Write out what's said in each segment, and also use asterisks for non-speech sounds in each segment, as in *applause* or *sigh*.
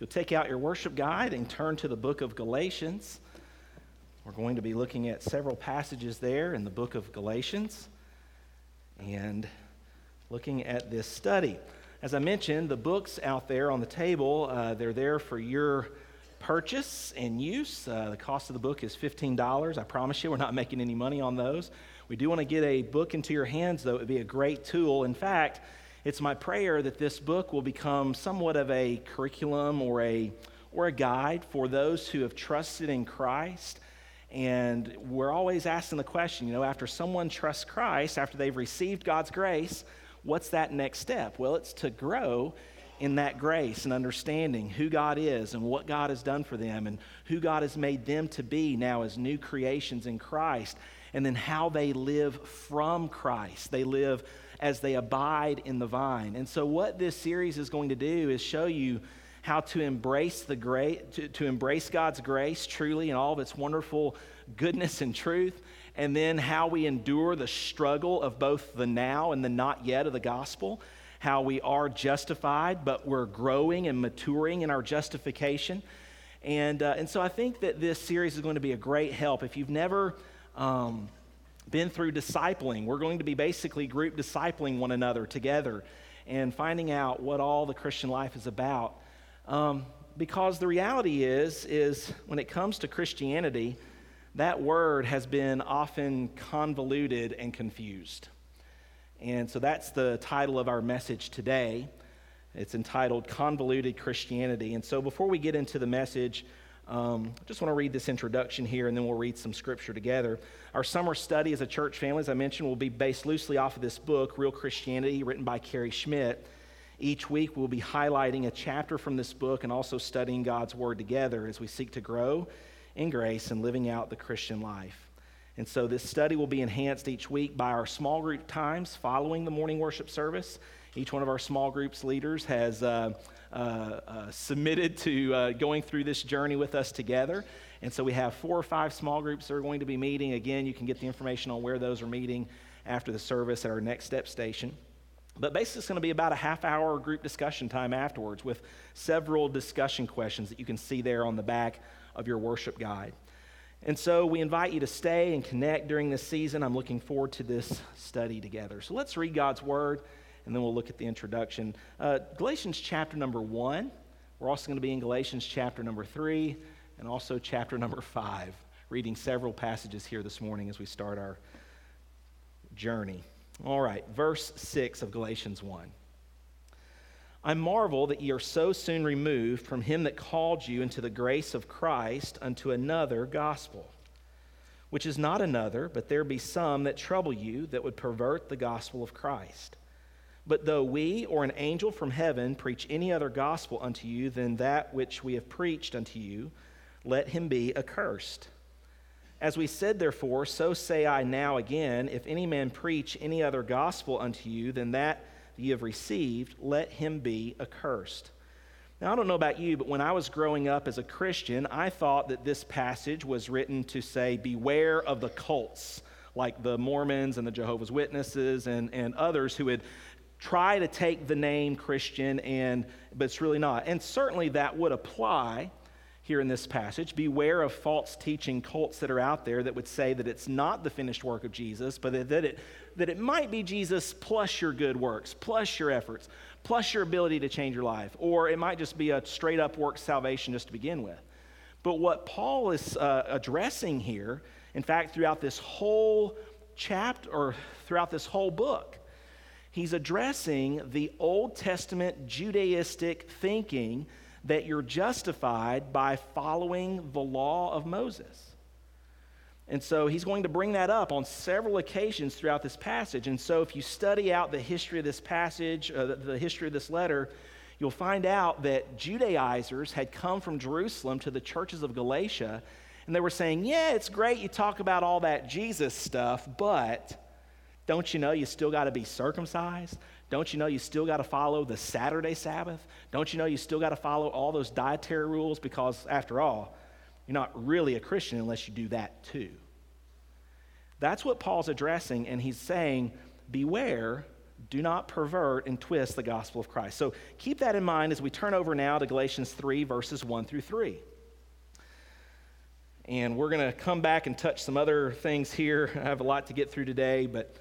You'll take out your worship guide and turn to the book of Galatians, we're going to be looking at several passages there in the book of Galatians and looking at this study. As I mentioned, the books out there on the table, uh, they're there for your purchase and use. Uh, the cost of the book is $15. I promise you, we're not making any money on those. We do want to get a book into your hands, though. It would be a great tool. In fact, it's my prayer that this book will become somewhat of a curriculum or a, or a guide for those who have trusted in Christ and we're always asking the question, you know, after someone trusts Christ, after they've received God's grace, what's that next step? Well, it's to grow in that grace and understanding who God is and what God has done for them and who God has made them to be now as new creations in Christ, and then how they live from Christ. They live as they abide in the vine. And so, what this series is going to do is show you how to embrace the great to, to embrace God's grace truly and all of its wonderful goodness and truth, and then how we endure the struggle of both the now and the not yet of the gospel, how we are justified, but we're growing and maturing in our justification. And, uh, and so I think that this series is going to be a great help. If you've never um, been through discipling, we're going to be basically group discipling one another together and finding out what all the Christian life is about. Um, because the reality is, is when it comes to Christianity, that word has been often convoluted and confused. And so that's the title of our message today. It's entitled Convoluted Christianity. And so before we get into the message, um, I just want to read this introduction here and then we'll read some scripture together. Our summer study as a church family, as I mentioned, will be based loosely off of this book, Real Christianity, written by Cary Schmidt. Each week, we'll be highlighting a chapter from this book and also studying God's Word together as we seek to grow in grace and living out the Christian life. And so, this study will be enhanced each week by our small group times following the morning worship service. Each one of our small groups leaders has uh, submitted to uh, going through this journey with us together. And so, we have four or five small groups that are going to be meeting. Again, you can get the information on where those are meeting after the service at our next step station. But basically, it's going to be about a half hour group discussion time afterwards with several discussion questions that you can see there on the back of your worship guide. And so we invite you to stay and connect during this season. I'm looking forward to this study together. So let's read God's word and then we'll look at the introduction. Uh, Galatians chapter number one. We're also going to be in Galatians chapter number three and also chapter *laughs* number five, reading several passages here this morning as we start our journey. All right, verse 6 of Galatians 1. I marvel that ye are so soon removed from him that called you into the grace of Christ unto another gospel, which is not another, but there be some that trouble you that would pervert the gospel of Christ. But though we or an angel from heaven preach any other gospel unto you than that which we have preached unto you, let him be accursed. As we said, therefore, so say I now again if any man preach any other gospel unto you than that ye have received, let him be accursed. Now, I don't know about you, but when I was growing up as a Christian, I thought that this passage was written to say, Beware of the cults, like the Mormons and the Jehovah's Witnesses and, and others who would try to take the name Christian, and, but it's really not. And certainly that would apply here in this passage. Beware of false teaching cults that are out there that would say that it's not the finished work of Jesus, but that it, that it might be Jesus plus your good works, plus your efforts, plus your ability to change your life. Or it might just be a straight up work salvation just to begin with. But what Paul is uh, addressing here, in fact, throughout this whole chapter, or throughout this whole book, he's addressing the Old Testament Judaistic thinking that you're justified by following the law of Moses. And so he's going to bring that up on several occasions throughout this passage. And so if you study out the history of this passage, uh, the, the history of this letter, you'll find out that Judaizers had come from Jerusalem to the churches of Galatia, and they were saying, Yeah, it's great you talk about all that Jesus stuff, but don't you know you still got to be circumcised? Don't you know you still got to follow the Saturday Sabbath? Don't you know you still got to follow all those dietary rules? Because, after all, you're not really a Christian unless you do that too. That's what Paul's addressing, and he's saying, Beware Do not pervert and twist the gospel of Christ. So keep that in mind as we turn over now to Galatians 3, verses 1 through 3. And we're going to come back and touch some other things here. I have a lot to get through today, but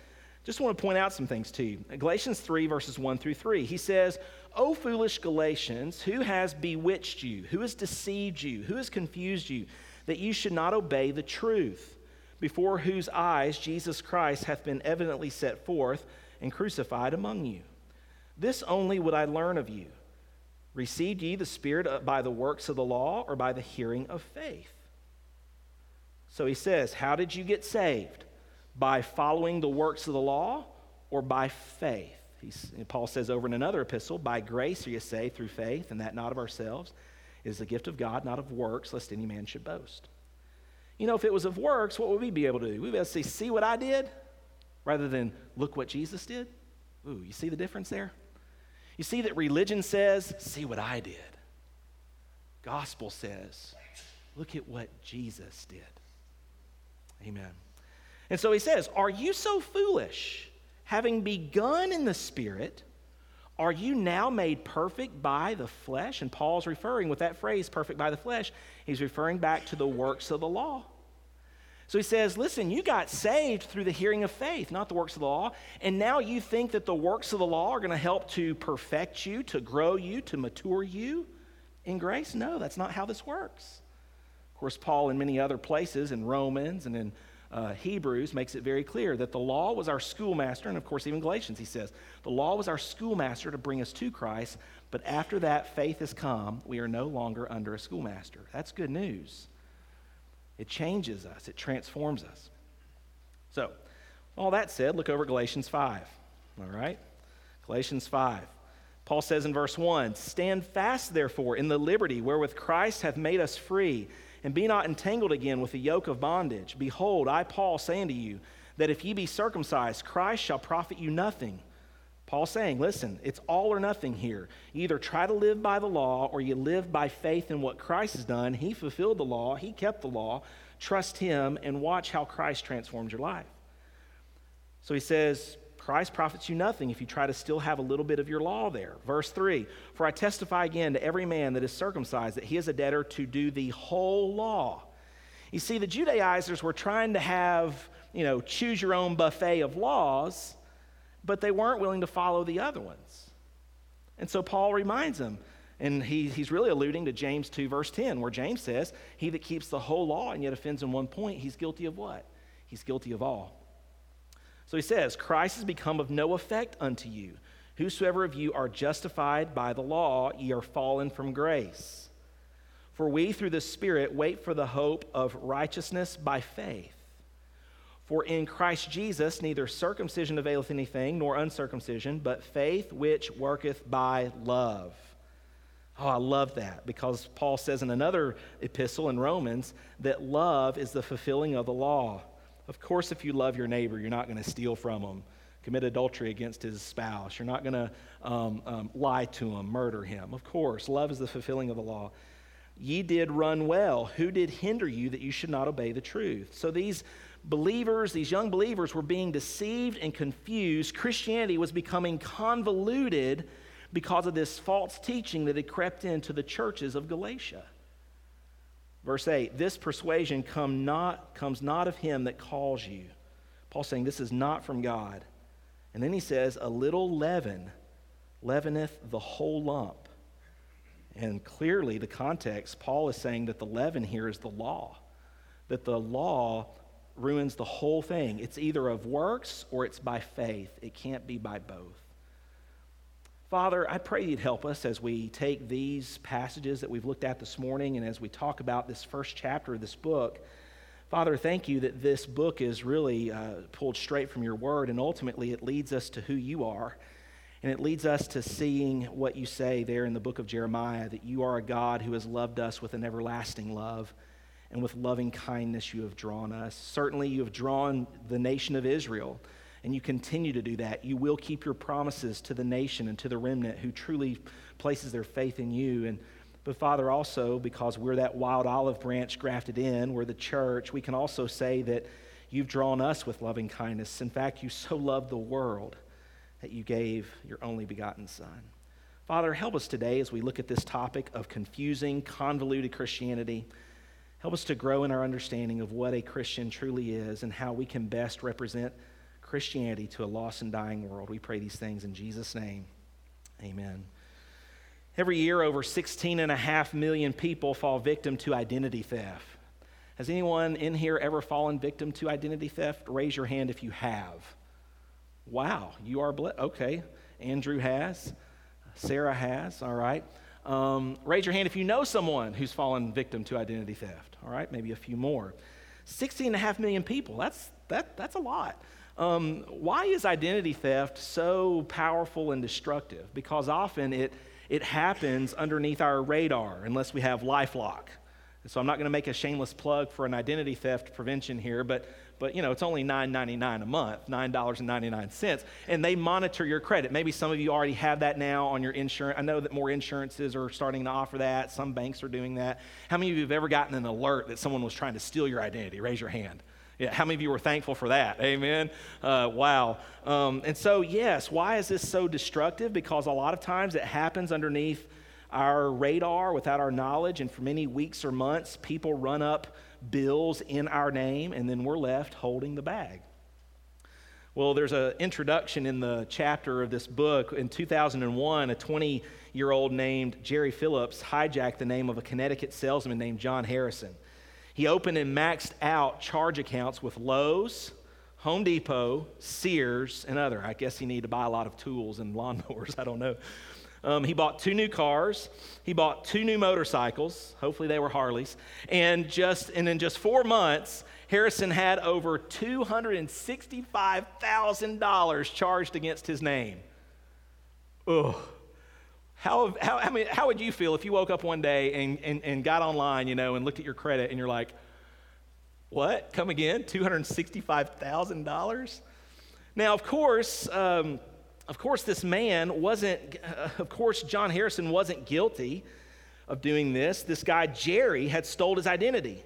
just want to point out some things to you. Galatians 3, verses 1 through 3. He says, O foolish Galatians, who has bewitched you? Who has deceived you? Who has confused you? That you should not obey the truth, before whose eyes Jesus Christ hath been evidently set forth and crucified among you. This only would I learn of you. Received ye the Spirit uh, by the works of the law or by the hearing of faith? So he says, How did you get saved? By following the works of the law or by faith? He's, Paul says over in another epistle, By grace are you saved through faith, and that not of ourselves. It is the gift of God, not of works, lest any man should boast. You know, if it was of works, what would we be able to do? We'd be able to say, See what I did? rather than look what Jesus did? Ooh, you see the difference there? You see that religion says, see what I did. Gospel says, look at what Jesus did. Amen. And so he says, Are you so foolish? Having begun in the Spirit, are you now made perfect by the flesh? And Paul's referring with that phrase, perfect by the flesh, he's referring back to the works of the law. So he says, Listen, you got saved through the hearing of faith, not the works of the law. And now you think that the works of the law are going to help to perfect you, to grow you, to mature you in grace? No, that's not how this works. Of course, Paul, in many other places, in Romans and in uh, Hebrews, makes it very clear that the law was our schoolmaster. And of course, even Galatians, he says, the law was our schoolmaster to bring us to Christ. But after that faith has come, we are no longer under a schoolmaster. That's good news. It changes us, it transforms us. So, all that said, look over Galatians 5. All right? Galatians 5. Paul says in verse 1 Stand fast, therefore, in the liberty wherewith Christ hath made us free, and be not entangled again with the yoke of bondage. Behold, I, Paul, say unto you, that if ye be circumcised, Christ shall profit you nothing. Paul saying, listen, it's all or nothing here. You either try to live by the law or you live by faith in what Christ has done. He fulfilled the law, He kept the law. Trust Him and watch how Christ transforms your life. So he says, Christ profits you nothing if you try to still have a little bit of your law there. Verse 3 For I testify again to every man that is circumcised that he is a debtor to do the whole law. You see, the Judaizers were trying to have, you know, choose your own buffet of laws but they weren't willing to follow the other ones. And so Paul reminds them, and he, he's really alluding to James 2, verse 10, where James says, He that keeps the whole law and yet offends in one point, he's guilty of what? He's guilty of all. So he says, Christ has become of no effect unto you. Whosoever of you are justified by the law, ye are fallen from grace. For we, through the Spirit, wait for the hope of righteousness by faith. For in Christ Jesus neither circumcision availeth anything, nor uncircumcision, but faith which worketh by love. Oh, I love that because Paul says in another epistle in Romans that love is the fulfilling of the law. Of course, if you love your neighbor, you're not going to steal from him, commit adultery against his spouse. You're not going to um, um, lie to him, murder him. Of course, love is the fulfilling of the law. Ye did run well. Who did hinder you that you should not obey the truth? So these believers, these young believers, were being deceived and confused. Christianity was becoming convoluted because of this false teaching that had crept into the churches of Galatia. Verse 8 This persuasion come not, comes not of him that calls you. Paul saying this is not from God. And then he says, A little leaven leaveneth the whole lump. And clearly, the context, Paul is saying that the leaven here is the law, that the law ruins the whole thing. It's either of works or it's by faith. It can't be by both. Father, I pray you'd help us as we take these passages that we've looked at this morning and as we talk about this first chapter of this book. Father, thank you that this book is really uh, pulled straight from your word, and ultimately it leads us to who you are. And it leads us to seeing what you say there in the book of Jeremiah that you are a God who has loved us with an everlasting love and with loving kindness you have drawn us. Certainly, you have drawn the nation of Israel, and you continue to do that. You will keep your promises to the nation and to the remnant who truly places their faith in you. And but Father, also because we're that wild olive branch grafted in, we're the church, we can also say that you've drawn us with loving kindness. In fact, you so loved the world that you gave your only begotten Son. Father, help us today as we look at this topic of confusing, convoluted Christianity. Help us to grow in our understanding of what a Christian truly is and how we can best represent Christianity to a lost and dying world. We pray these things in Jesus' name. Amen. Every year, over 16.5 million people fall victim to identity theft. Has anyone in here ever fallen victim to identity theft? Raise your hand if you have. Wow, you are blessed. Okay, Andrew has, Sarah has, all right. Um, raise your hand if you know someone who's fallen victim to identity theft, all right, maybe a few more. 16 and a half million people, that's, that, that's a lot. Um, why is identity theft so powerful and destructive? Because often it, it happens underneath our radar unless we have Lifelock. So I'm not going to make a shameless plug for an identity theft prevention here, but but you know it's only $9.99 a month $9.99 and they monitor your credit. Maybe some of you already have that now on your insurance. I know that more insurances are starting to offer that. Some banks are doing that. How many of you have ever gotten an alert that someone was trying to steal your identity? Raise your hand yeah, how many of you were thankful for that? Amen. Uh, wow. Um, and so, yes, why is this so destructive? Because a lot of times it happens underneath our radar without our knowledge, and for many weeks or months, people run up bills in our name, and then we're left holding the bag. Well, there's an introduction in the chapter of this book. In 2001, a 20 year old named Jerry Phillips hijacked the name of a Connecticut salesman named John Harrison. He opened and maxed out charge accounts with Lowe's, Home Depot, Sears, and other. I guess he needed to buy a lot of tools and lawnmowers. *laughs* I don't know. Um, he bought two new cars. He bought two new motorcycles. Hopefully, they were Harleys. And just and in just four months, Harrison had over two hundred and sixty-five thousand dollars charged against his name. Ugh. How, how, I mean, how would you feel if you woke up one day and, and, and got online, you know, and looked at your credit and you're like, what? Come again? $265,000? Now, of course, um, of course, this man wasn't, uh, of course, John Harrison wasn't guilty of doing this. This guy, Jerry, had stole his identity.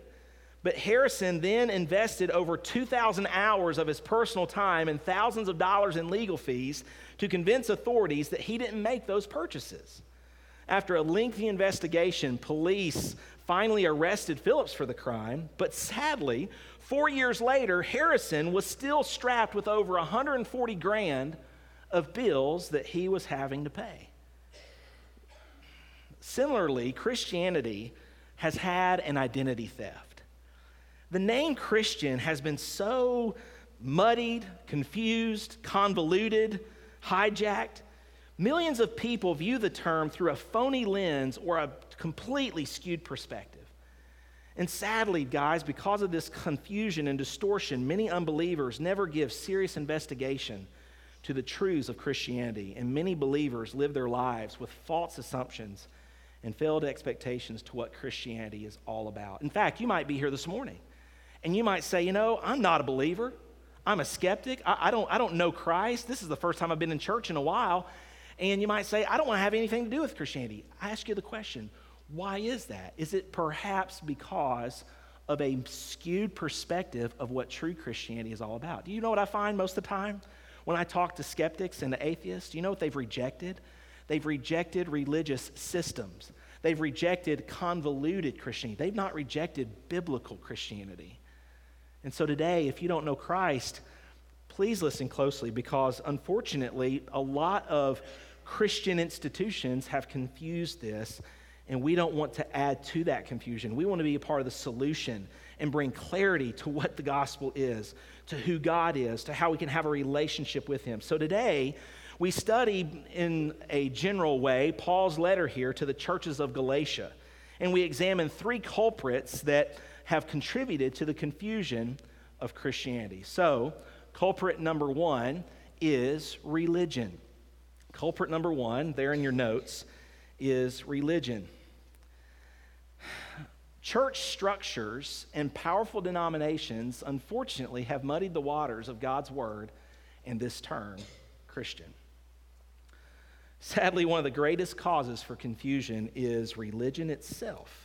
But Harrison then invested over 2,000 hours of his personal time and thousands of dollars in legal fees to convince authorities that he didn't make those purchases. After a lengthy investigation, police finally arrested Phillips for the crime, but sadly, four years later, Harrison was still strapped with over 140 grand of bills that he was having to pay. Similarly, Christianity has had an identity theft. The name Christian has been so muddied, confused, convoluted, hijacked. Millions of people view the term through a phony lens or a completely skewed perspective. And sadly, guys, because of this confusion and distortion, many unbelievers never give serious investigation to the truths of Christianity, and many believers live their lives with false assumptions and failed expectations to what Christianity is all about. In fact, you might be here this morning and you might say, you know, I'm not a believer. I'm a skeptic. I, I, don't, I don't know Christ. This is the first time I've been in church in a while. And you might say, I don't want to have anything to do with Christianity. I ask you the question why is that? Is it perhaps because of a skewed perspective of what true Christianity is all about? Do you know what I find most of the time? When I talk to skeptics and to atheists, you know what they've rejected? They've rejected religious systems. They've rejected convoluted Christianity. They've not rejected biblical Christianity. And so today, if you don't know Christ, please listen closely because unfortunately, a lot of Christian institutions have confused this, and we don't want to add to that confusion. We want to be a part of the solution and bring clarity to what the gospel is, to who God is, to how we can have a relationship with Him. So today, we study in a general way Paul's letter here to the churches of Galatia, and we examine three culprits that have contributed to the confusion of Christianity. So, culprit number one is religion. Culprit number one, there in your notes, is religion. Church structures and powerful denominations, unfortunately, have muddied the waters of God's word and this term, Christian. Sadly, one of the greatest causes for confusion is religion itself.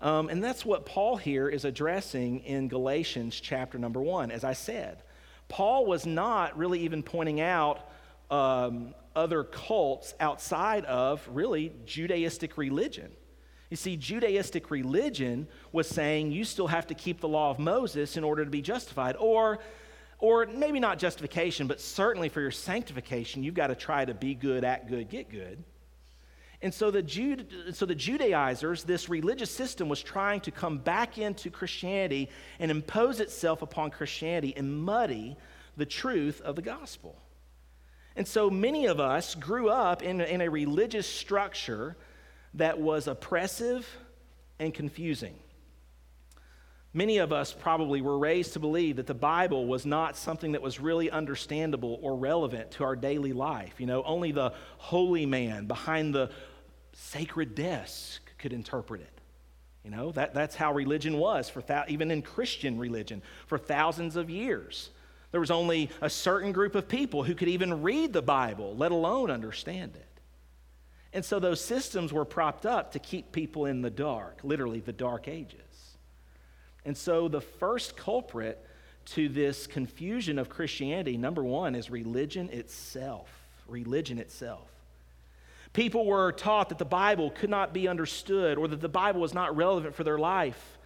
Um, and that's what Paul here is addressing in Galatians chapter number one. As I said, Paul was not really even pointing out um, other cults outside of really Judaistic religion. You see, Judaistic religion was saying you still have to keep the law of Moses in order to be justified. Or, or maybe not justification, but certainly for your sanctification, you've got to try to be good, act good, get good. And so the, Jude, so the Judaizers, this religious system, was trying to come back into Christianity and impose itself upon Christianity and muddy the truth of the gospel. And so many of us grew up in, in a religious structure that was oppressive and confusing. Many of us probably were raised to believe that the Bible was not something that was really understandable or relevant to our daily life. You know, only the holy man behind the sacred desk could interpret it. You know, that, that's how religion was, for th- even in Christian religion, for thousands of years. There was only a certain group of people who could even read the Bible, let alone understand it. And so those systems were propped up to keep people in the dark, literally the dark ages. And so the first culprit to this confusion of Christianity, number one, is religion itself. Religion itself. People were taught that the Bible could not be understood or that the Bible was not relevant for their life.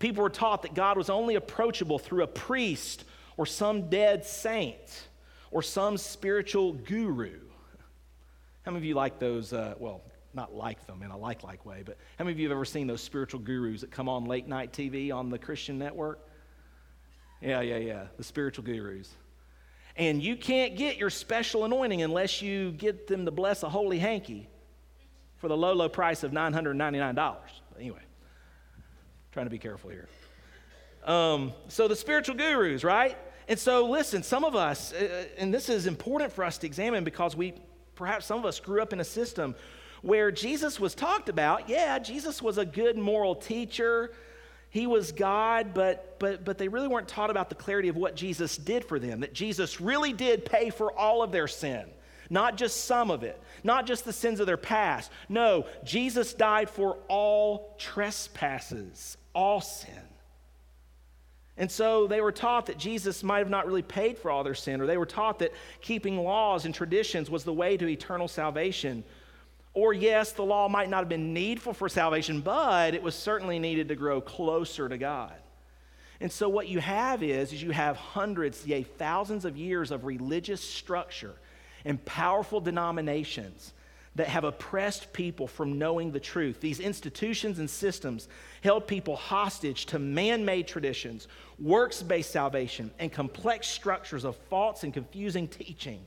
People were taught that God was only approachable through a priest or some dead saint or some spiritual guru. How many of you like those? Uh, well, not like them in a like like way, but how many of you have ever seen those spiritual gurus that come on late night TV on the Christian network? Yeah, yeah, yeah, the spiritual gurus. And you can't get your special anointing unless you get them to bless a holy hanky for the low, low price of $999. But anyway, trying to be careful here. Um, so the spiritual gurus, right? And so, listen, some of us, uh, and this is important for us to examine because we, perhaps some of us grew up in a system where Jesus was talked about. Yeah, Jesus was a good moral teacher. He was God, but, but, but they really weren't taught about the clarity of what Jesus did for them, that Jesus really did pay for all of their sin, not just some of it, not just the sins of their past. No, Jesus died for all trespasses, all sin. And so they were taught that Jesus might have not really paid for all their sin, or they were taught that keeping laws and traditions was the way to eternal salvation. Or, yes, the law might not have been needful for salvation, but it was certainly needed to grow closer to God. And so, what you have is, is you have hundreds, yea, thousands of years of religious structure and powerful denominations that have oppressed people from knowing the truth. These institutions and systems held people hostage to man made traditions, works based salvation, and complex structures of false and confusing teaching.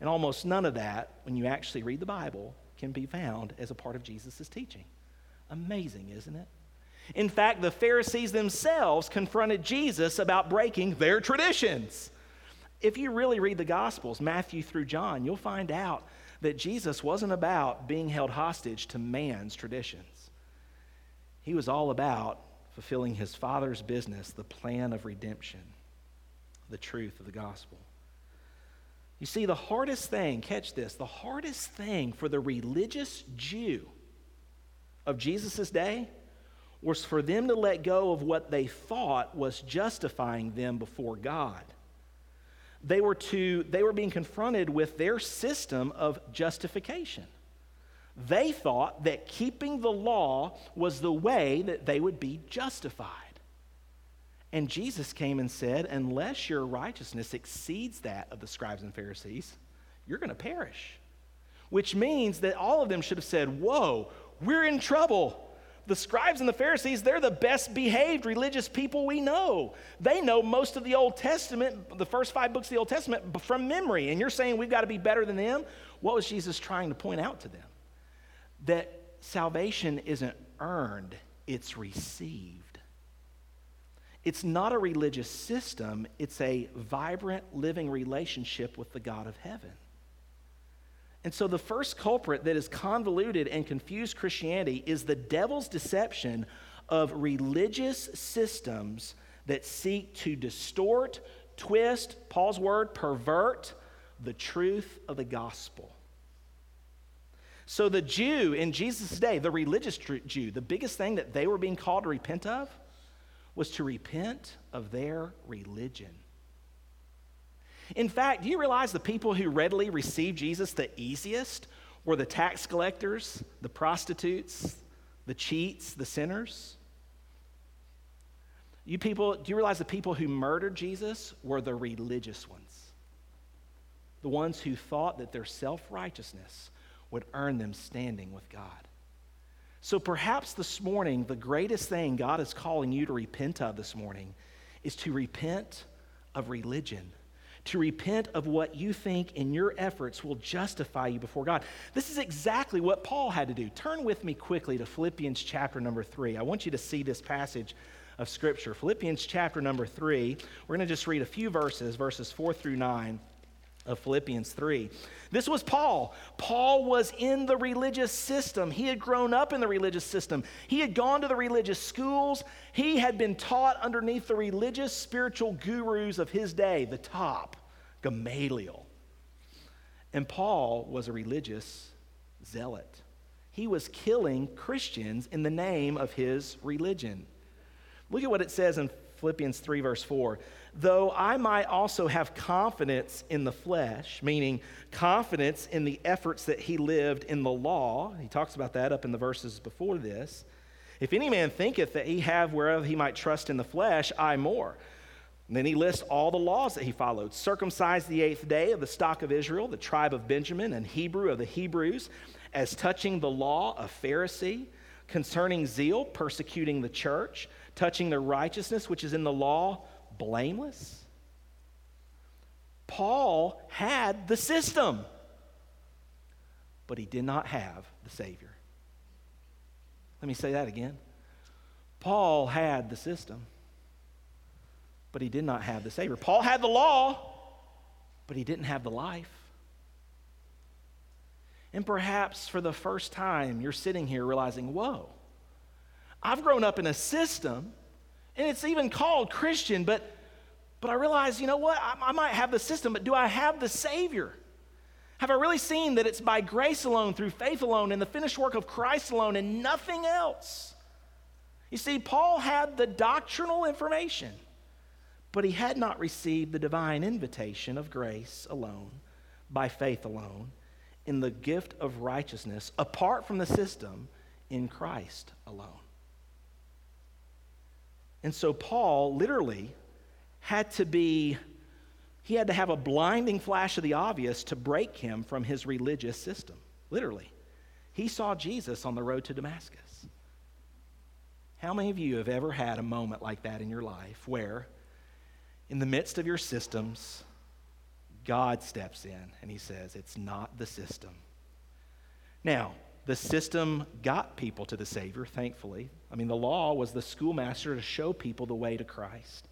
And almost none of that, when you actually read the Bible, can be found as a part of Jesus' teaching. Amazing, isn't it? In fact, the Pharisees themselves confronted Jesus about breaking their traditions. If you really read the Gospels, Matthew through John, you'll find out that Jesus wasn't about being held hostage to man's traditions. He was all about fulfilling his Father's business, the plan of redemption, the truth of the gospel. You see, the hardest thing, catch this, the hardest thing for the religious Jew of Jesus' day was for them to let go of what they thought was justifying them before God they were, to, they were being confronted with their system of justification. They thought that keeping the law was the way that they would be justified. And Jesus came and said, Unless your righteousness exceeds that of the scribes and Pharisees, you're going to perish. Which means that all of them should have said, Whoa, we're in trouble the scribes and the Pharisees, they're the best behaved religious people we know. They know most of the Old Testament, the first five books of the Old Testament, from memory. And you're saying we've got to be better than them? What was Jesus trying to point out to them? That salvation isn't earned, it's received. It's not a religious system, it's a vibrant, living relationship with the God of heaven. And so, the first culprit that has convoluted and confused Christianity is the devil's deception of religious systems that seek to distort, twist, Paul's word, pervert the truth of the gospel. So, the Jew in Jesus' day, the religious Jew, the biggest thing that they were being called to repent of was to repent of their religion. In fact, do you realize the people who readily received Jesus the easiest were the tax collectors, the prostitutes, the cheats, the sinners? You people, do you realize the people who murdered Jesus were the religious ones? The ones who thought that their self righteousness would earn them standing with God. So perhaps this morning, the greatest thing God is calling you to repent of this morning is to repent of religion to repent of what you think in your efforts will justify you before God. This is exactly what Paul had to do. Turn with me quickly to Philippians chapter number three. I want you to see this passage of Scripture. Philippians chapter number three. We're going to just read a few verses, verses four through nine of Philippians 3. This was Paul. Paul was in the religious system. He had grown up in the religious system. He had gone to the religious schools. He had been taught underneath the religious spiritual gurus of his day, the top, Gamaliel. And Paul was a religious zealot. He was killing Christians in the name of his religion. Look at what it says in Philippians 3, verse 4 though I might also have confidence in the flesh, meaning confidence in the efforts that he lived in the law. He talks about that up in the verses before this. If any man thinketh that he have whereof he might trust in the flesh, I more. Then he lists all the laws that he followed circumcised the eighth day of the stock of Israel, the tribe of Benjamin, and Hebrew of the Hebrews, as touching the law of Pharisee, concerning zeal, persecuting the church, touching the righteousness which is in the law blameless? Paul had the system, but he did not have the Savior. Let me say that again. Paul had the system, but he did not have the Savior. Paul had the law, but he didn't have the life. And perhaps for the first time, you're sitting here realizing, whoa, I've grown up in a system and it's even called Christian, but, but I realize, you know what? I, I might have the system, but do I have the Savior? Have I really seen that it's by grace alone, through faith alone, in the finished work of Christ alone, and nothing else? You see, Paul had the doctrinal information, but he had not received the divine invitation of grace alone, by faith alone, in the gift of righteousness, apart from the system, in Christ alone. And so Paul literally had to be, he had to have a blinding flash of the obvious to break him from his religious system. Literally. He saw Jesus on the road to Damascus. How many of you have ever had a moment like that in your life where, in the midst of your systems, God steps in and he says, It's not the system. Now, the system got people to the Savior, thankfully. I mean, the law was the schoolmaster to show people the way to Christ.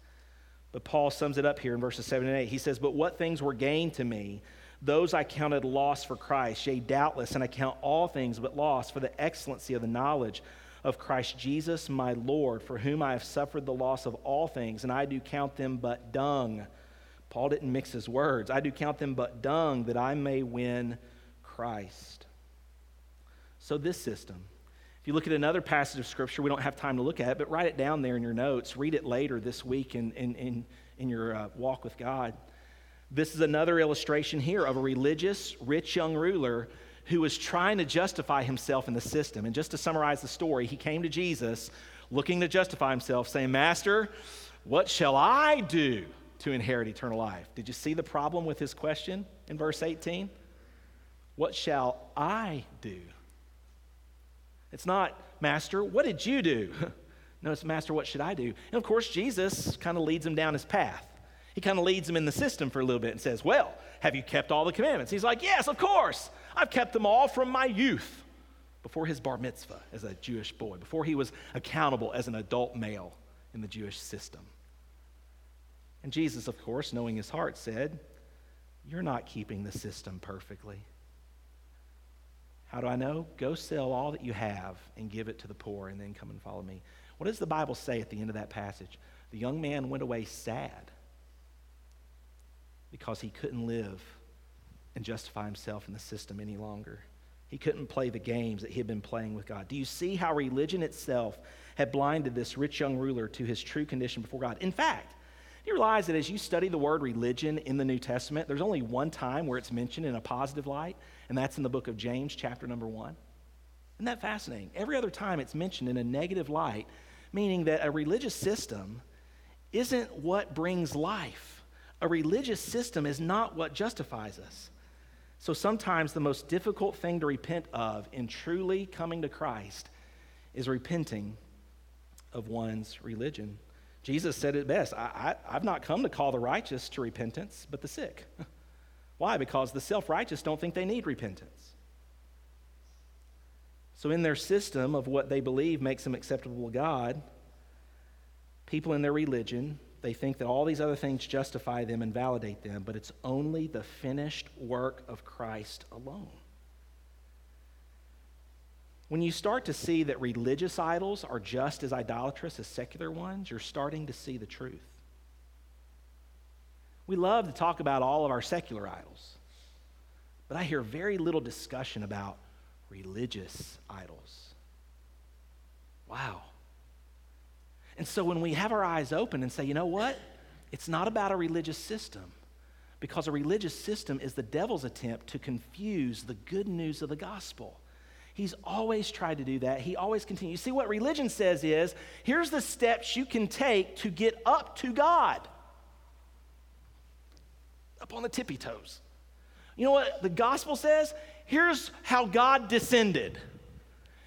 But Paul sums it up here in verses 7 and 8. He says, But what things were gained to me, those I counted loss for Christ. Yea, doubtless, and I count all things but loss for the excellency of the knowledge of Christ Jesus my Lord, for whom I have suffered the loss of all things, and I do count them but dung. Paul didn't mix his words. I do count them but dung that I may win Christ. So, this system, if you look at another passage of Scripture, we don't have time to look at it, but write it down there in your notes. Read it later this week in, in, in, in your uh, walk with God. This is another illustration here of a religious, rich young ruler who was trying to justify himself in the system. And just to summarize the story, he came to Jesus looking to justify himself, saying, Master, what shall I do to inherit eternal life? Did you see the problem with his question in verse 18? What shall I do? It's not, Master, what did you do? *laughs* no, it's, Master, what should I do? And of course, Jesus kind of leads him down his path. He kind of leads him in the system for a little bit and says, Well, have you kept all the commandments? He's like, Yes, of course. I've kept them all from my youth before his bar mitzvah as a Jewish boy, before he was accountable as an adult male in the Jewish system. And Jesus, of course, knowing his heart, said, You're not keeping the system perfectly. How do I know? Go sell all that you have and give it to the poor, and then come and follow me. What does the Bible say at the end of that passage? The young man went away sad because he couldn't live and justify himself in the system any longer. He couldn't play the games that he had been playing with God. Do you see how religion itself had blinded this rich young ruler to his true condition before God? In fact, Do you realize that as you study the word religion in the New Testament, there's only one time where it's mentioned in a positive light, and that's in the book of James, chapter number one? Isn't that fascinating? Every other time it's mentioned in a negative light, meaning that a religious system isn't what brings life. A religious system is not what justifies us. So sometimes the most difficult thing to repent of in truly coming to Christ is repenting of one's religion. Jesus said it best I, have not come to call the righteous to repentance, but the sick. *laughs* Why? Because the self righteous don't think they need repentance. So, in their system of what they believe makes them acceptable to God, people in their religion, they think that all these other things justify them and validate them, but it's only the finished work of Christ alone. When you start to see that religious idols are just as idolatrous as secular ones, you're starting to see the truth. We love to talk about all of our secular idols, but I hear very little discussion about religious idols. Wow. And so when we have our eyes open and say, you know what? It's not about a religious system, because a religious system is the devil's attempt to confuse the good news of the gospel. He's always tried to do that. He always continues. See, what religion says is here's the steps you can take to get up to God, on the tippy toes. You know what the gospel says? Here's how God descended.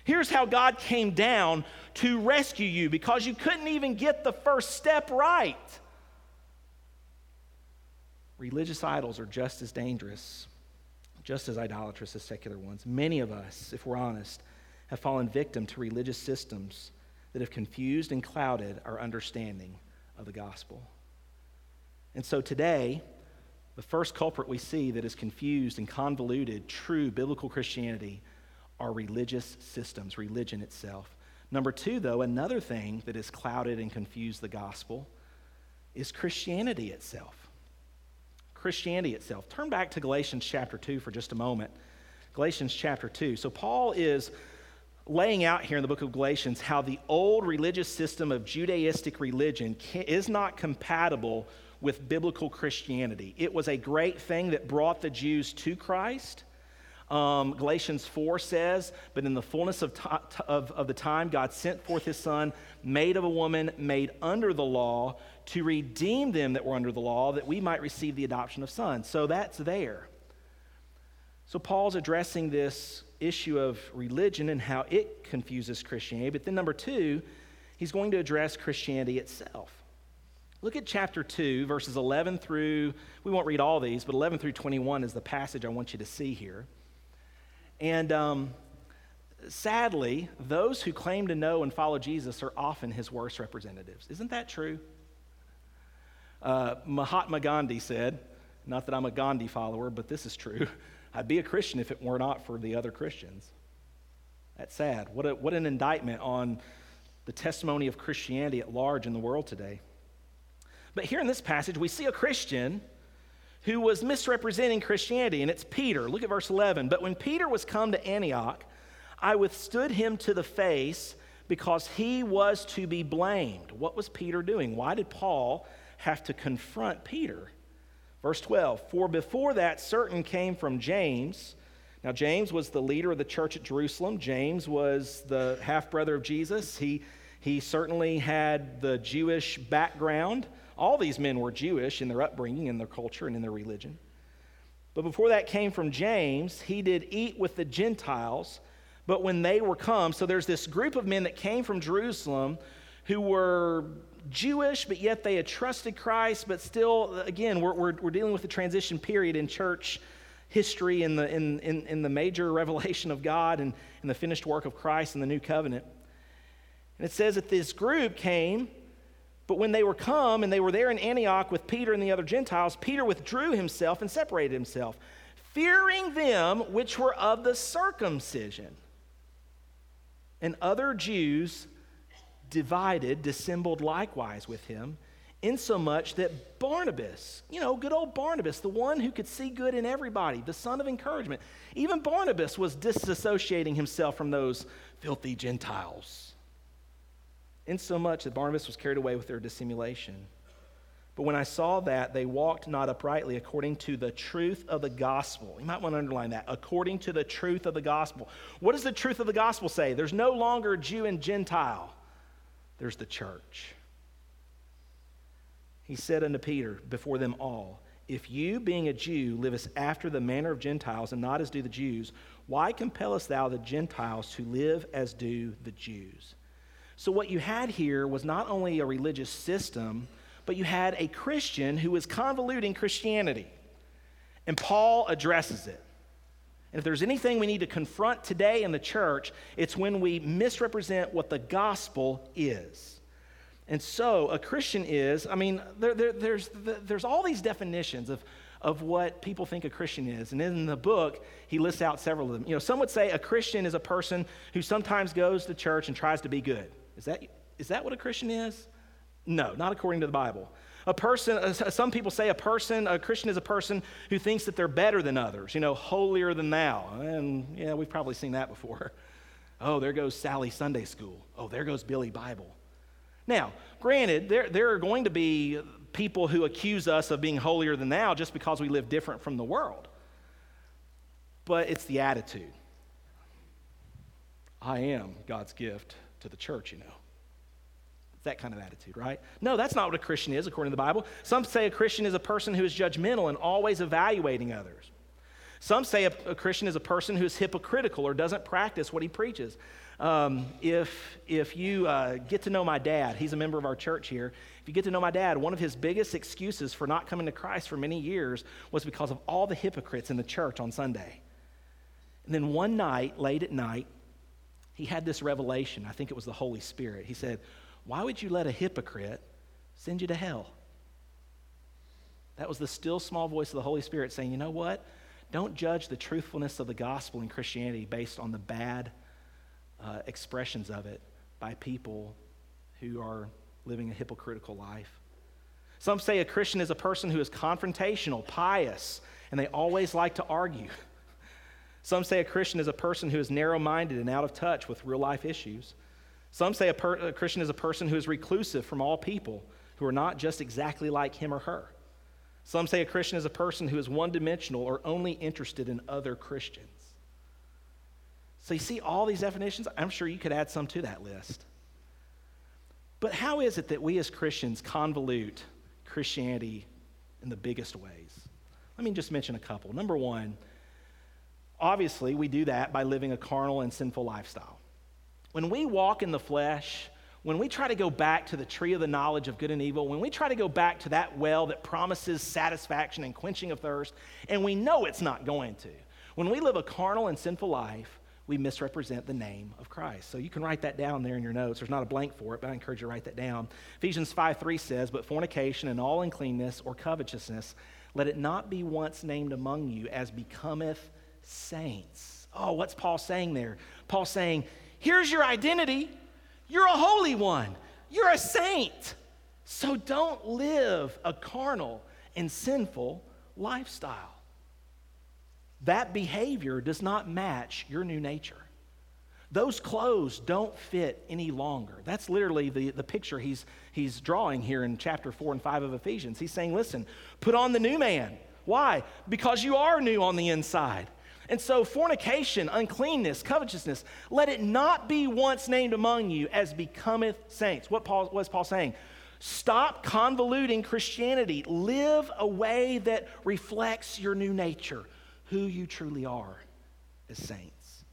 Here's how God came down to rescue you because you couldn't even get the first step right. Religious idols are just as dangerous just as idolatrous as secular ones. Many of us, if we're honest, have fallen victim to religious systems that have confused and clouded our understanding of the gospel. And so today, the first culprit we see that is confused and convoluted true biblical Christianity are religious systems, religion itself. Number two, though, another thing that has clouded and confused the gospel is Christianity itself. Christianity itself. Turn back to Galatians chapter 2 for just a moment. Galatians chapter 2. So, Paul is laying out here in the book of Galatians how the old religious system of Judaistic religion is not compatible with biblical Christianity. It was a great thing that brought the Jews to Christ. Um, Galatians 4 says, But in the fullness of, t- of, of the time, God sent forth his Son, made of a woman, made under the law, to redeem them that were under the law, that we might receive the adoption of sons. So that's there. So Paul's addressing this issue of religion and how it confuses Christianity. But then, number two, he's going to address Christianity itself. Look at chapter 2, verses 11 through, we won't read all these, but 11 through 21 is the passage I want you to see here. And um, sadly, those who claim to know and follow Jesus are often his worst representatives. Isn't that true? Uh, Mahatma Gandhi said, not that I'm a Gandhi follower, but this is true. *laughs* I'd be a Christian if it were not for the other Christians. That's sad. What, a, what an indictment on the testimony of Christianity at large in the world today. But here in this passage, we see a Christian who was misrepresenting Christianity, and it's Peter. Look at verse 11. But when Peter was come to Antioch, I withstood him to the face because he was to be blamed. What was Peter doing? Why did Paul have to confront Peter. Verse 12 For before that, certain came from James. Now, James was the leader of the church at Jerusalem. James was the half brother of Jesus. He, he certainly had the Jewish background. All these men were Jewish in their upbringing, in their culture, and in their religion. But before that came from James, he did eat with the Gentiles. But when they were come, so there's this group of men that came from Jerusalem who were Jewish, but yet they had trusted Christ, but still, again, we're, we're, we're dealing with a transition period in church history in the, in, in, in the major *laughs* revelation of God and, and the finished work of Christ in the new covenant. And it says that this group came, but when they were come and they were there in Antioch with Peter and the other Gentiles, Peter withdrew himself and separated himself, fearing them which were of the circumcision. And other Jews divided, dissembled likewise with him, insomuch that Barnabas, you know, good old Barnabas, the one who could see good in everybody, the son of encouragement, even Barnabas was disassociating himself from those filthy Gentiles. Insomuch that Barnabas was carried away with their dissimulation. But when I saw that, they walked not uprightly according to the truth of the gospel. You might want to underline that. According to the truth of the gospel. What does the truth of the gospel say? There's no longer Jew and Gentile, there's the church. He said unto Peter before them all, If you, being a Jew, livest after the manner of Gentiles and not as do the Jews, why compellest thou the Gentiles to live as do the Jews? So, what you had here was not only a religious system, but you had a Christian who was convoluting Christianity. And Paul addresses it. And if there's anything we need to confront today in the church, it's when we misrepresent what the gospel is. And so, a Christian is, I mean, there, there, there's, there's all these definitions of, of what people think a Christian is. And in the book, he lists out several of them. You know, some would say a Christian is a person who sometimes goes to church and tries to be good. Is that, is that what a Christian is? No, not according to the Bible. A person, uh, some people say a person, a Christian is a person who thinks that they're better than others, you know, holier than thou. And yeah, we've probably seen that before. *laughs* Oh, there goes Sally Sunday School. Oh, there goes Billy Bible. Now, granted, there, there are going to be people who accuse us of being holier than thou just because we live different from the world. But it's the attitude. I am God's gift to the church, you know. That kind of attitude, right? No, that's not what a Christian is, according to the Bible. Some say a Christian is a person who is judgmental and always evaluating others. Some say a, a Christian is a person who is hypocritical or doesn't practice what he preaches. Um, if, if you uh, get to know my dad, he's a member of our church here. If you get to know my dad, one of his biggest excuses for not coming to Christ for many years was because of all the hypocrites in the church on Sunday. And then one night, late at night, he had this revelation. I think it was the Holy Spirit. He said, Why would you let a hypocrite send you to hell? That was the still small voice of the Holy Spirit saying, You know what? Don't judge the truthfulness of the gospel in Christianity based on the bad uh, expressions of it by people who are living a hypocritical life. Some say a Christian is a person who is confrontational, pious, and they always like to argue. Some say a Christian is a person who is narrow minded and out of touch with real life issues. Some say a, per- a, Christian is a person who is reclusive from all people who are not just exactly like him or her. Some say a Christian is a person who is one dimensional or only interested in other Christians. So you see all these definitions? I'm sure you could add some to that list. But how is it that we as Christians convolute Christianity in the biggest ways? Let me just mention a couple. Number one, Obviously, we do that by living a carnal and sinful lifestyle. When we walk in the flesh, when we try to go back to the tree of the knowledge of good and evil, when we try to go back to that well that promises satisfaction and quenching of thirst, and we know it's not going to, when we live a carnal and sinful life, we misrepresent the name of Christ. So you can write that down there in your notes. There's not a blank for it, but I encourage you to write that down. Ephesians 5 3 says, But fornication and all uncleanness or covetousness, let it not be once named among you as becometh saints. Oh, what's Paul saying there? Paul saying, here's your identity. You're a holy one. You're a saint. So don't live a carnal and sinful lifestyle. That behavior does not match your new nature. Those clothes don't fit any longer. That's literally the, the picture he's, he's drawing here in chapter 4 and 5 of Ephesians. He's saying, listen, put on the new man. Why? Because you are new on the inside. And so, fornication, uncleanness, covetousness, let it not be once named among you as becometh saints. What Paul, was Paul saying? Stop convoluting Christianity. Live a way that reflects your new nature, who you truly are as saints.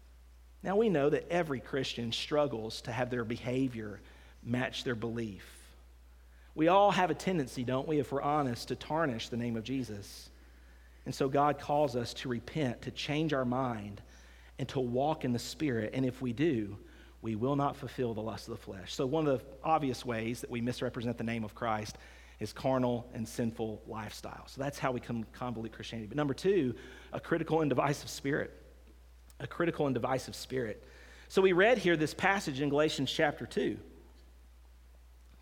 Now, we know that every Christian struggles to have their behavior match their belief. We all have a tendency, don't we, if we're honest, to tarnish the name of Jesus. And so God calls us to repent, to change our mind, and to walk in the Spirit. And if we do, we will not fulfill the lust of the flesh. So, one of the obvious ways that we misrepresent the name of Christ is carnal and sinful lifestyle. So, that's how we convolute Christianity. But number two, a critical and divisive spirit. A critical and divisive spirit. So, we read here this passage in Galatians chapter 2.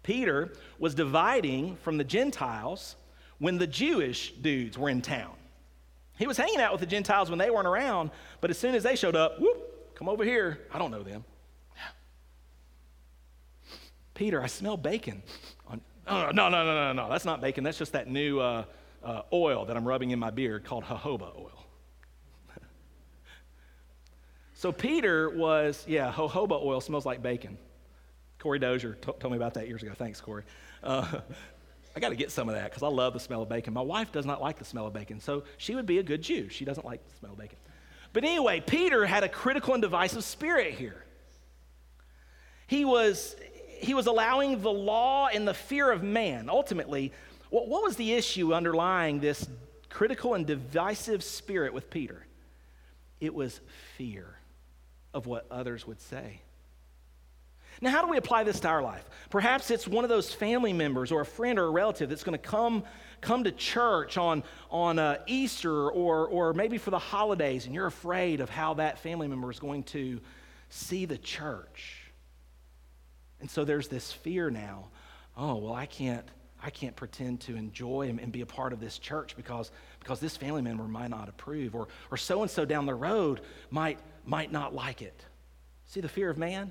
Peter was dividing from the Gentiles when the Jewish dudes were in town. He was hanging out with the Gentiles when they weren't around, but as soon as they showed up, whoop, come over here. I don't know them. Peter, I smell bacon. On, Oh, no, no, no, no, no. That's not bacon. That's just that new uh, uh, oil that I'm rubbing in my beard called jojoba oil. *laughs* so Peter was, yeah, jojoba oil smells like bacon. Corey Dozier t- told me about that years ago. Thanks, Corey. Uh, *laughs* I got to get some of that because I love the smell of bacon. My wife does not like the smell of bacon, so she would be a good Jew. She doesn't like the smell of bacon. But anyway, Peter had a critical and divisive spirit here. He was, he was allowing the law and the fear of man. Ultimately, what, what was the issue underlying this critical and divisive spirit with Peter? It was fear of what others would say. Now, how do we apply this to our life? Perhaps it's one of those family members or a friend or a relative that's going to come, come to church on, on uh, Easter or, or maybe for the holidays, and you're afraid of how that family member is going to see the church. And so there's this fear now. Oh, well, I can't, I can't pretend to enjoy and, and be a part of this church because, because this family member might not approve, or, or so and so down the road might, might not like it. See the fear of man?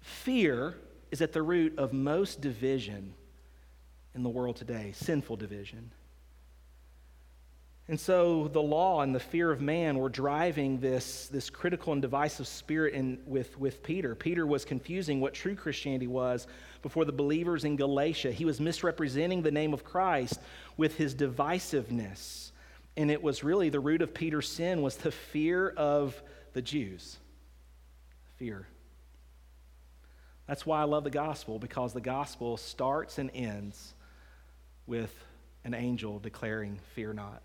Fear is at the root of most division in the world today, sinful division. And so the law and the fear of man were driving this, this critical and divisive spirit in, with, with Peter. Peter was confusing what true Christianity was before the believers in Galatia. He was misrepresenting the name of Christ with his divisiveness. And it was really the root of Peter's sin was the fear of the Jews. Fear. That's why I love the gospel, because the gospel starts and ends with an angel declaring, Fear not.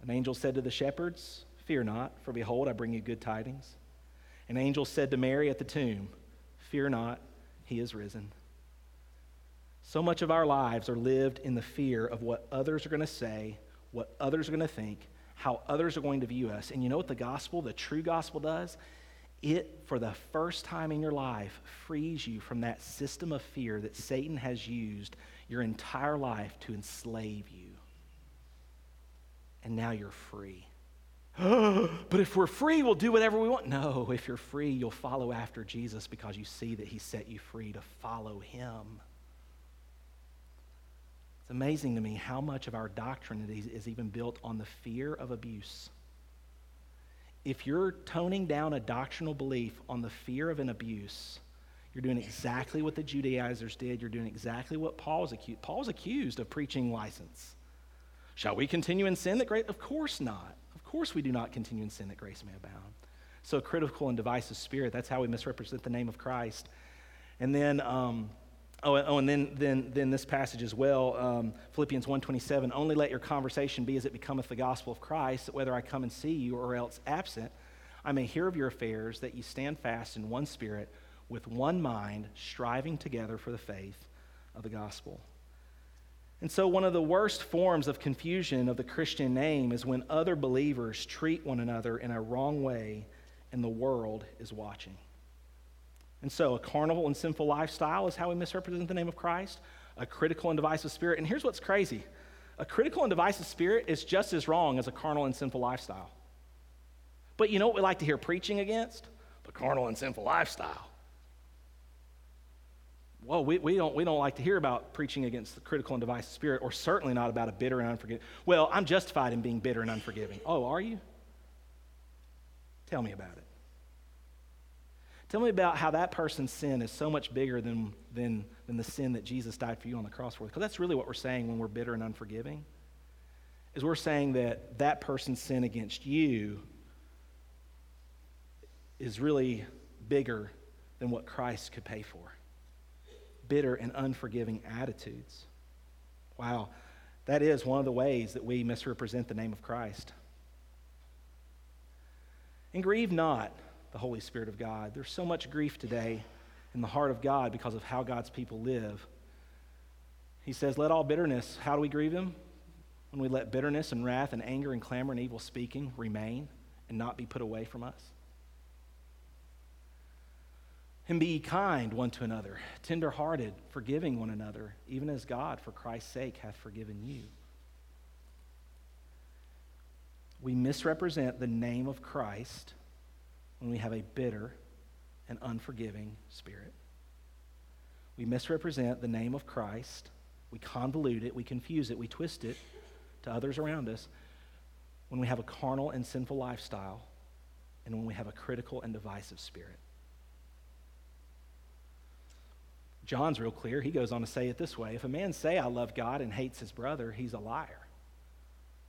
An angel said to the shepherds, Fear not, for behold, I bring you good tidings. An angel said to Mary at the tomb, Fear not, he is risen. So much of our lives are lived in the fear of what others are going to say, what others are going to think, how others are going to view us. And you know what the gospel, the true gospel, does? It, for the first time in your life, frees you from that system of fear that Satan has used your entire life to enslave you. And now you're free. *gasps* but if we're free, we'll do whatever we want. No, if you're free, you'll follow after Jesus because you see that he set you free to follow him. It's amazing to me how much of our doctrine is even built on the fear of abuse if you're toning down a doctrinal belief on the fear of an abuse, you're doing exactly what the Judaizers did. You're doing exactly what Paul was accused. Paul was accused of preaching license. Shall we continue in sin that grace? Of course not. Of course we do not continue in sin that grace may abound. So critical and divisive spirit. That's how we misrepresent the name of Christ. And then um, Oh, oh, and then, then, then this passage as well, um, Philippians 1.27, only let your conversation be as it becometh the gospel of Christ, that whether I come and see you or else absent, I may hear of your affairs, that you stand fast in one spirit, with one mind, striving together for the faith of the gospel. And so, one of the worst forms of confusion of the Christian name is when other believers treat one another in a wrong way and the world is watching. And so, a carnal and sinful lifestyle is how we misrepresent the name of Christ, a critical and divisive spirit. And here's what's crazy a critical and divisive spirit is just as wrong as a carnal and sinful lifestyle. But you know what we like to hear preaching against? The carnal and sinful lifestyle. Well, we, we, don't, we don't like to hear about preaching against the critical and divisive spirit, or certainly not about a bitter and unforgiving. Well, I'm justified in being bitter and unforgiving. Oh, are you? Tell me about it. Tell me about how that person's sin is so much bigger than, than, than the sin that Jesus died for you on the cross for. Because that's really what we're saying when we're bitter and unforgiving. Is we're saying that that person's sin against you is really bigger than what Christ could pay for. Bitter and unforgiving attitudes. Wow, that is one of the ways that we misrepresent the name of Christ. And grieve not the Holy Spirit of God. There's so much grief today in the heart of God because of how God's people live. He says, Let all bitterness, how do we grieve Him? When we let bitterness and wrath and anger and clamor and evil speaking remain and not be put away from us. And be kind one to another, tenderhearted, forgiving one another, even as God, for Christ's sake, hath forgiven you. We misrepresent the name of Christ when we have a bitter and unforgiving spirit. we misrepresent the name of Christ, we convolute it, we confuse it, we twist it to others around us when we have a carnal and sinful lifestyle and when we have a critical and divisive spirit. John's real clear. He goes on to say it this way If a man say, I love God, and hates his brother, he's a liar.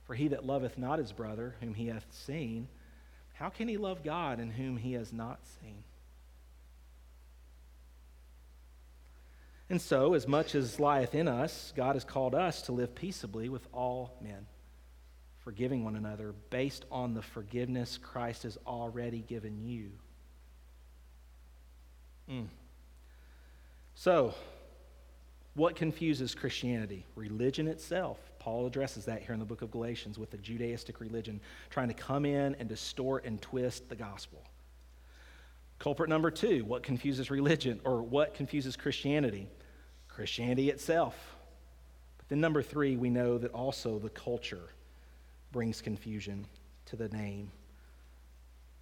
For he that loveth not his brother, whom he hath seen, how can he love God in whom he has not seen? And so, as much as lieth in us, God has called us to live peaceably with all men, forgiving one another based on the forgiveness Christ has already given you. Mm. So, what confuses Christianity? Religion itself. Paul addresses that here in the book of Galatians with the Judaistic religion trying to come in and distort and twist the gospel. Culprit number two what confuses religion or what confuses Christianity? Christianity itself. But then, number three, we know that also the culture brings confusion to the name,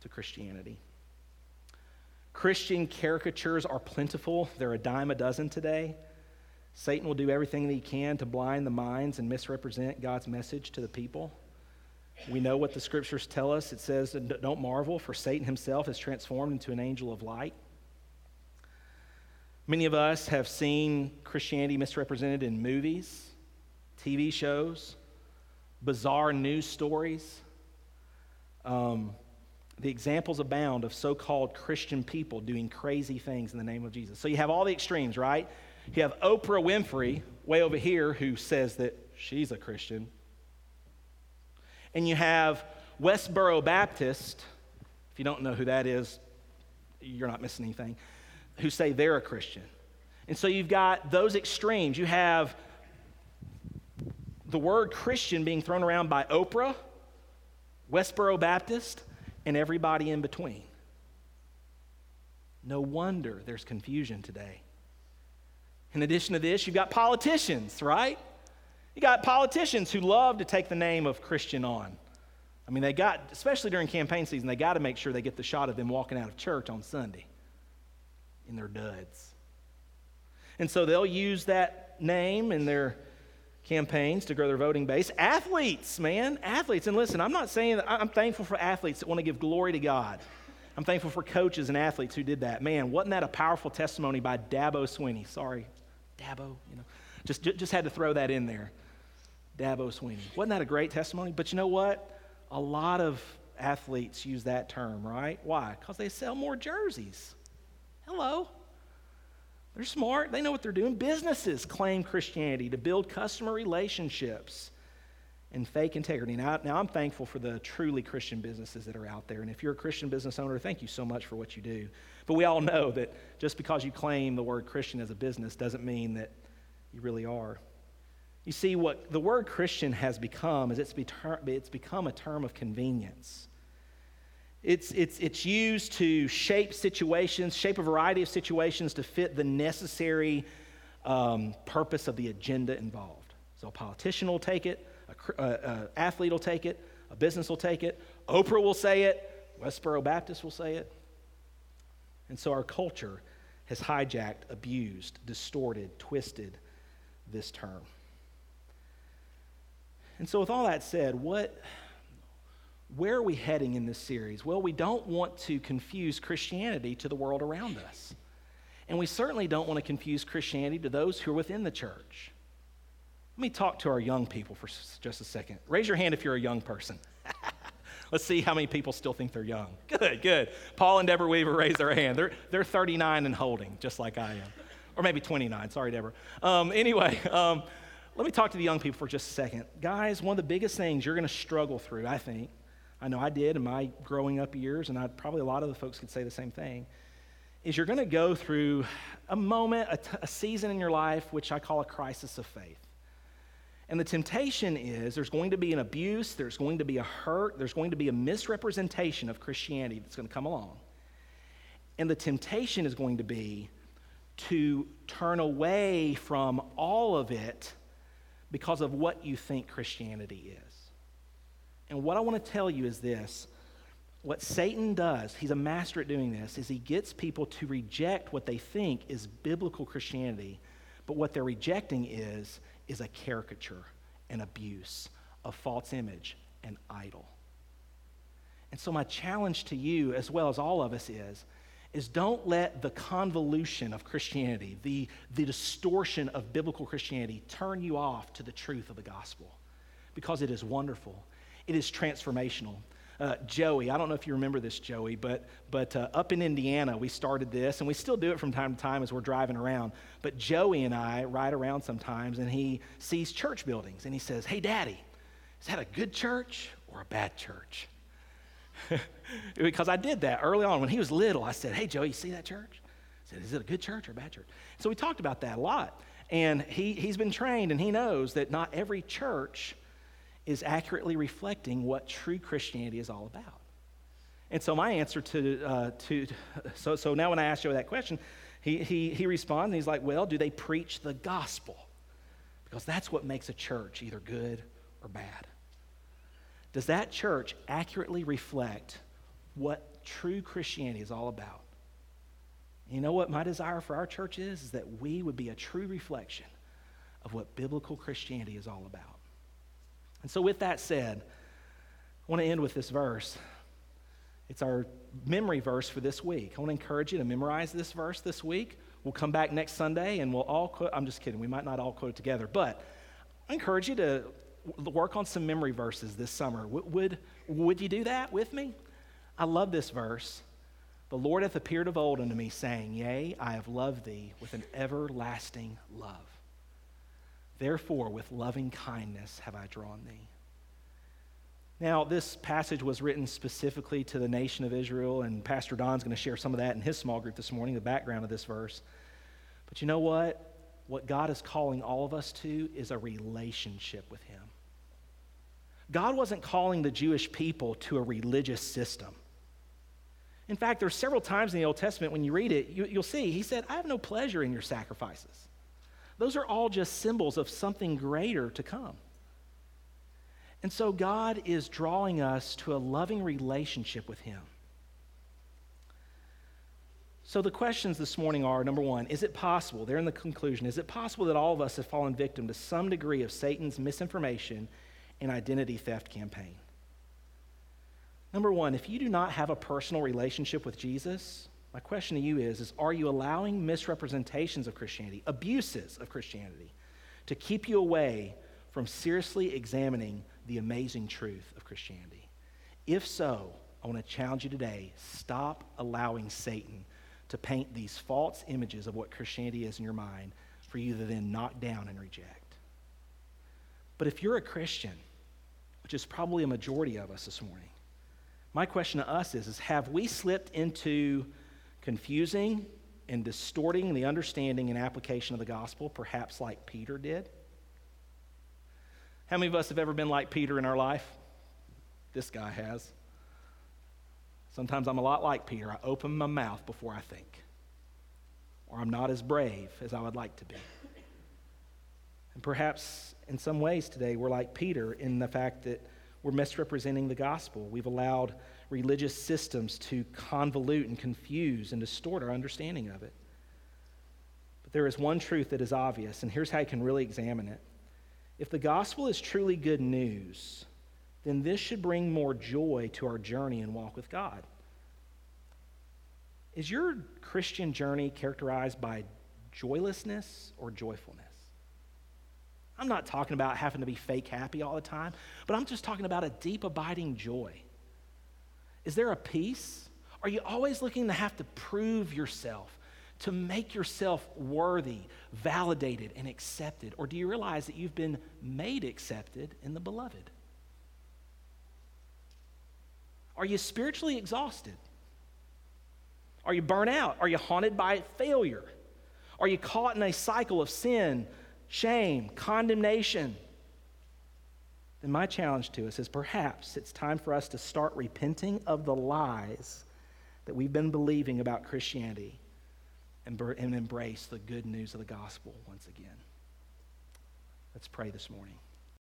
to Christianity. Christian caricatures are plentiful, they're a dime a dozen today. Satan will do everything that he can to blind the minds and misrepresent God's message to the people. We know what the scriptures tell us. It says, Don't marvel, for Satan himself is transformed into an angel of light. Many of us have seen Christianity misrepresented in movies, TV shows, bizarre news stories. Um, the examples abound of so called Christian people doing crazy things in the name of Jesus. So you have all the extremes, right? You have Oprah Winfrey way over here who says that she's a Christian. And you have Westboro Baptist, if you don't know who that is, you're not missing anything, who say they're a Christian. And so you've got those extremes. You have the word Christian being thrown around by Oprah, Westboro Baptist, and everybody in between. No wonder there's confusion today. In addition to this, you've got politicians, right? You got politicians who love to take the name of Christian on. I mean, they got, especially during campaign season, they got to make sure they get the shot of them walking out of church on Sunday in their duds. And so they'll use that name in their campaigns to grow their voting base. Athletes, man, athletes. And listen, I'm not saying that I'm thankful for athletes that want to give glory to God. I'm thankful for coaches and athletes who did that. Man, wasn't that a powerful testimony by Dabo Swinney? Sorry, Dabo, you know. Just, just had to throw that in there. Dabo Swinney. Wasn't that a great testimony? But you know what? A lot of athletes use that term, right? Why? Because they sell more jerseys. Hello. They're smart, they know what they're doing. Businesses claim Christianity to build customer relationships and fake integrity. Now, now, I'm thankful for the truly Christian businesses that are out there. And if you're a Christian business owner, thank you so much for what you do. But we all know that just because you claim the word Christian as a business doesn't mean that you really are. You see, what the word Christian has become is it's, it's become a term of convenience. It's, it's, it's used to shape situations, shape a variety of situations to fit the necessary um, purpose of the agenda involved. So a politician will take it, an athlete will take it, a business will take it, Oprah will say it, Westboro Baptist will say it. And so our culture has hijacked, abused, distorted, twisted this term. And so, with all that said, what, where are we heading in this series? Well, we don't want to confuse Christianity to the world around us. And we certainly don't want to confuse Christianity to those who are within the church. Let me talk to our young people for just a second. Raise your hand if you're a young person. Let's see how many people still think they're young. *laughs* Good, good. Paul and Deborah Weaver raise their hand. They're, they're 39 and holding, just like I am. Or maybe 29. Sorry, Deborah. Um, anyway, *laughs* um, let me talk to the young people for just a second. Guys, one of the biggest things you're going to struggle through, I think, I know I did in my growing up years, and I, probably a lot of the folks could say the same thing, is you're going to go through a moment, a, t- a season in your life, which I call a crisis of faith. And the temptation is there's going to be an abuse, there's going to be a hurt, there's going to be a misrepresentation of Christianity that's going to come along. And the temptation is going to be to turn away from all of it because of what you think Christianity is. And what I want to tell you is this what Satan does, he's a master at doing this, is he gets people to reject what they think is biblical Christianity, but what they're rejecting is, is a caricature, an abuse, a false image, an idol. And so, my challenge to you, as well as all of us, is, is don't let the convolution of Christianity, the, the distortion of biblical Christianity, turn you off to the truth of the gospel because it is wonderful, it is transformational. Uh, Joey, I don't know if you remember this, Joey, but, but uh, up in Indiana, we started this, and we still do it from time to time as we're driving around. But Joey and I ride around sometimes, and he sees church buildings, and he says, Hey, Daddy, is that a good church or a bad church? *laughs* because I did that early on. When he was little, I said, Hey, Joey, you see that church? I said, Is it a good church or a bad church? So we talked about that a lot. And he, he's been trained and he knows that not every church is accurately reflecting what true Christianity is all about. And so my answer to, uh, to so, so now when I ask Joe that question, he, he, he responds and he's like, Well, do they preach the gospel? Because that's what makes a church either good or bad. Does that church accurately reflect what true Christianity is all about? You know what my desire for our church is? Is that we would be a true reflection of what biblical Christianity is all about. And so, with that said, I want to end with this verse. It's our memory verse for this week. I want to encourage you to memorize this verse this week. We'll come back next Sunday and we'll all quote. I'm just kidding. We might not all quote together, but I encourage you to work on some memory verses this summer. Would, would, would you do that with me? I love this verse. The Lord hath appeared of old unto me, saying, Yea, I have loved thee with an everlasting love. Therefore, with loving kindness have I drawn thee. Now, this passage was written specifically to the nation of Israel, and Pastor Don's going to share some of that in his small group this morning, the background of this verse. But you know what? What God is calling all of us to is a relationship with Him. God wasn't calling the Jewish people to a religious system. In fact, there's several times in the Old Testament when you read it, you, will see, he said, I have no pleasure in your sacrifices. Those are all just symbols of something greater to come. And so God is drawing us to a loving relationship with Him. So the questions this morning are number one, is it possible, they're in the conclusion, is it possible that all of us have fallen victim to some degree of Satan's misinformation and identity theft campaign. Number one, if you do not have a personal relationship with Jesus, my question to you is, is are you allowing misrepresentations of Christianity, abuses of Christianity, to keep you away from seriously examining the amazing truth of Christianity? If so, I want to challenge you today stop allowing Satan to paint these false images of what Christianity is in your mind for you to then knock down and reject. But if you're a Christian, which is probably a majority of us this morning. My question to us is, is have we slipped into confusing and distorting the understanding and application of the gospel, perhaps like Peter did? How many of us have ever been like Peter in our life? This guy has. Sometimes I'm a lot like Peter. I open my mouth before I think, or I'm not as brave as I would like to be. And perhaps in some ways today, we're like Peter in the fact that we're misrepresenting the gospel. We've allowed religious systems to convolute and confuse and distort our understanding of it. But there is one truth that is obvious, and here's how you can really examine it. If the gospel is truly good news, then this should bring more joy to our journey and walk with God. Is your Christian journey characterized by joylessness or joyfulness? I'm not talking about having to be fake happy all the time, but I'm just talking about a deep, abiding joy. Is there a peace? Are you always looking to have to prove yourself, to make yourself worthy, validated, and accepted? Or do you realize that you've been made accepted in the beloved? Are you spiritually exhausted? Are you burnt out? Are you haunted by failure? Are you caught in a cycle of sin, shame, condemnation, then my challenge to us is perhaps it's time for us to start repenting of the lies that we've been believing about Christianity and, and embrace the good news of the gospel once again. Let's pray this morning.